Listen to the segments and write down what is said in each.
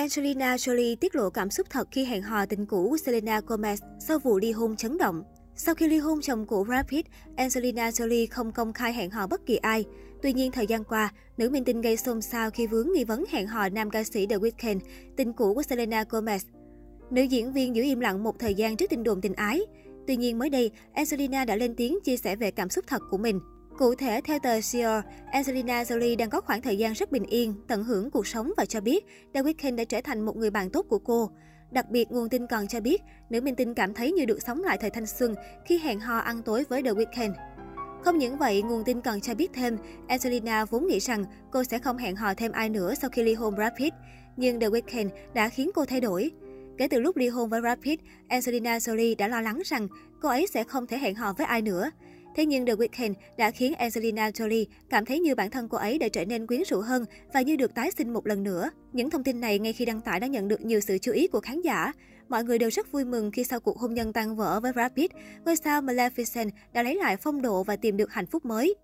Angelina Jolie tiết lộ cảm xúc thật khi hẹn hò tình cũ Selena Gomez sau vụ ly hôn chấn động. Sau khi ly hôn chồng cũ Brad Pitt, Angelina Jolie không công khai hẹn hò bất kỳ ai. Tuy nhiên, thời gian qua, nữ minh tinh gây xôn xao khi vướng nghi vấn hẹn hò nam ca sĩ The Weeknd, tình cũ của Selena Gomez. Nữ diễn viên giữ im lặng một thời gian trước tin đồn tình ái. Tuy nhiên mới đây, Angelina đã lên tiếng chia sẻ về cảm xúc thật của mình. Cụ thể, theo tờ Seoul, Angelina Jolie đang có khoảng thời gian rất bình yên, tận hưởng cuộc sống và cho biết The Weeknd đã trở thành một người bạn tốt của cô. Đặc biệt, nguồn tin còn cho biết, nữ minh tinh cảm thấy như được sống lại thời thanh xuân khi hẹn hò ăn tối với The Weeknd. Không những vậy, nguồn tin còn cho biết thêm, Angelina vốn nghĩ rằng cô sẽ không hẹn hò thêm ai nữa sau khi ly hôn Brad Pitt. Nhưng The Weeknd đã khiến cô thay đổi. Kể từ lúc ly hôn với Brad Pitt, Angelina Jolie đã lo lắng rằng cô ấy sẽ không thể hẹn hò với ai nữa. Thế nhưng The Weeknd đã khiến Angelina Jolie cảm thấy như bản thân cô ấy đã trở nên quyến rũ hơn và như được tái sinh một lần nữa. Những thông tin này ngay khi đăng tải đã nhận được nhiều sự chú ý của khán giả. Mọi người đều rất vui mừng khi sau cuộc hôn nhân tan vỡ với Brad Pitt, ngôi sao Maleficent đã lấy lại phong độ và tìm được hạnh phúc mới.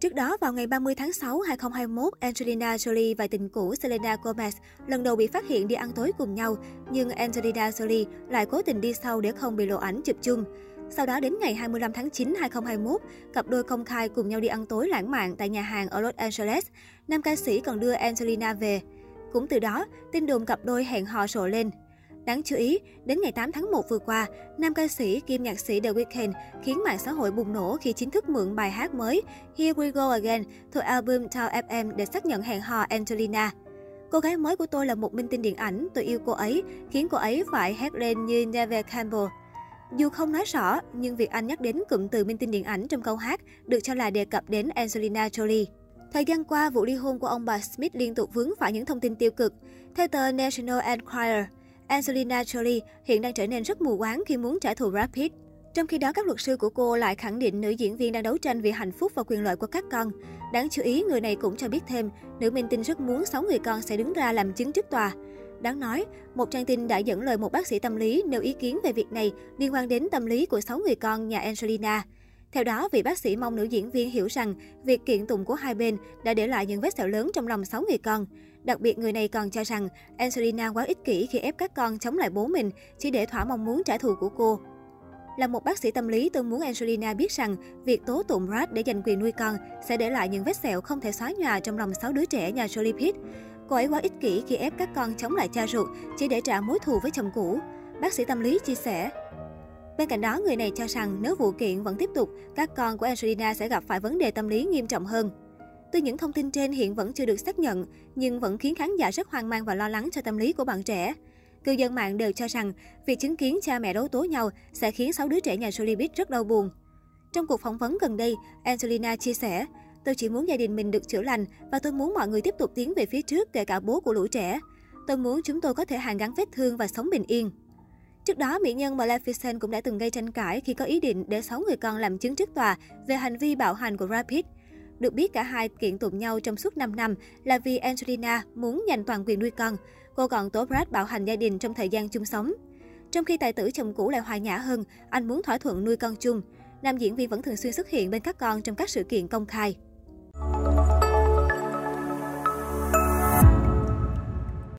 Trước đó, vào ngày 30 tháng 6, 2021, Angelina Jolie và tình cũ Selena Gomez lần đầu bị phát hiện đi ăn tối cùng nhau, nhưng Angelina Jolie lại cố tình đi sau để không bị lộ ảnh chụp chung. Sau đó đến ngày 25 tháng 9, 2021, cặp đôi công khai cùng nhau đi ăn tối lãng mạn tại nhà hàng ở Los Angeles. Nam ca sĩ còn đưa Angelina về. Cũng từ đó, tin đồn cặp đôi hẹn hò sổ lên. Đáng chú ý, đến ngày 8 tháng 1 vừa qua, nam ca sĩ kim nhạc sĩ The Weeknd khiến mạng xã hội bùng nổ khi chính thức mượn bài hát mới Here We Go Again thuộc album Town FM để xác nhận hẹn hò Angelina. Cô gái mới của tôi là một minh tinh điện ảnh, tôi yêu cô ấy, khiến cô ấy phải hét lên như Neve Campbell. Dù không nói rõ, nhưng việc anh nhắc đến cụm từ minh tinh điện ảnh trong câu hát được cho là đề cập đến Angelina Jolie. Thời gian qua, vụ ly hôn của ông bà Smith liên tục vướng phải những thông tin tiêu cực. Theo tờ National Enquirer, Angelina Jolie hiện đang trở nên rất mù quáng khi muốn trả thù Brad Pitt. Trong khi đó, các luật sư của cô lại khẳng định nữ diễn viên đang đấu tranh vì hạnh phúc và quyền lợi của các con. Đáng chú ý, người này cũng cho biết thêm, nữ minh tinh rất muốn 6 người con sẽ đứng ra làm chứng trước tòa. Đáng nói, một trang tin đã dẫn lời một bác sĩ tâm lý nêu ý kiến về việc này liên quan đến tâm lý của 6 người con nhà Angelina. Theo đó, vị bác sĩ mong nữ diễn viên hiểu rằng việc kiện tụng của hai bên đã để lại những vết sẹo lớn trong lòng 6 người con. Đặc biệt, người này còn cho rằng Angelina quá ích kỷ khi ép các con chống lại bố mình chỉ để thỏa mong muốn trả thù của cô. Là một bác sĩ tâm lý, tôi muốn Angelina biết rằng việc tố tụng Brad để giành quyền nuôi con sẽ để lại những vết sẹo không thể xóa nhòa trong lòng 6 đứa trẻ nhà Jolie Pitt. Cô ấy quá ích kỷ khi ép các con chống lại cha ruột chỉ để trả mối thù với chồng cũ. Bác sĩ tâm lý chia sẻ. Bên cạnh đó, người này cho rằng nếu vụ kiện vẫn tiếp tục, các con của Angelina sẽ gặp phải vấn đề tâm lý nghiêm trọng hơn. Từ những thông tin trên hiện vẫn chưa được xác nhận, nhưng vẫn khiến khán giả rất hoang mang và lo lắng cho tâm lý của bạn trẻ. Cư dân mạng đều cho rằng việc chứng kiến cha mẹ đấu tố nhau sẽ khiến sáu đứa trẻ nhà Jolie rất đau buồn. Trong cuộc phỏng vấn gần đây, Angelina chia sẻ, Tôi chỉ muốn gia đình mình được chữa lành và tôi muốn mọi người tiếp tục tiến về phía trước kể cả bố của lũ trẻ. Tôi muốn chúng tôi có thể hàn gắn vết thương và sống bình yên. Trước đó, mỹ nhân Maleficent cũng đã từng gây tranh cãi khi có ý định để 6 người con làm chứng trước tòa về hành vi bạo hành của rapid Được biết cả hai kiện tụng nhau trong suốt 5 năm là vì Angelina muốn giành toàn quyền nuôi con. Cô còn tố Brad bạo hành gia đình trong thời gian chung sống. Trong khi tài tử chồng cũ lại hòa nhã hơn, anh muốn thỏa thuận nuôi con chung. Nam diễn viên vẫn thường xuyên xuất hiện bên các con trong các sự kiện công khai.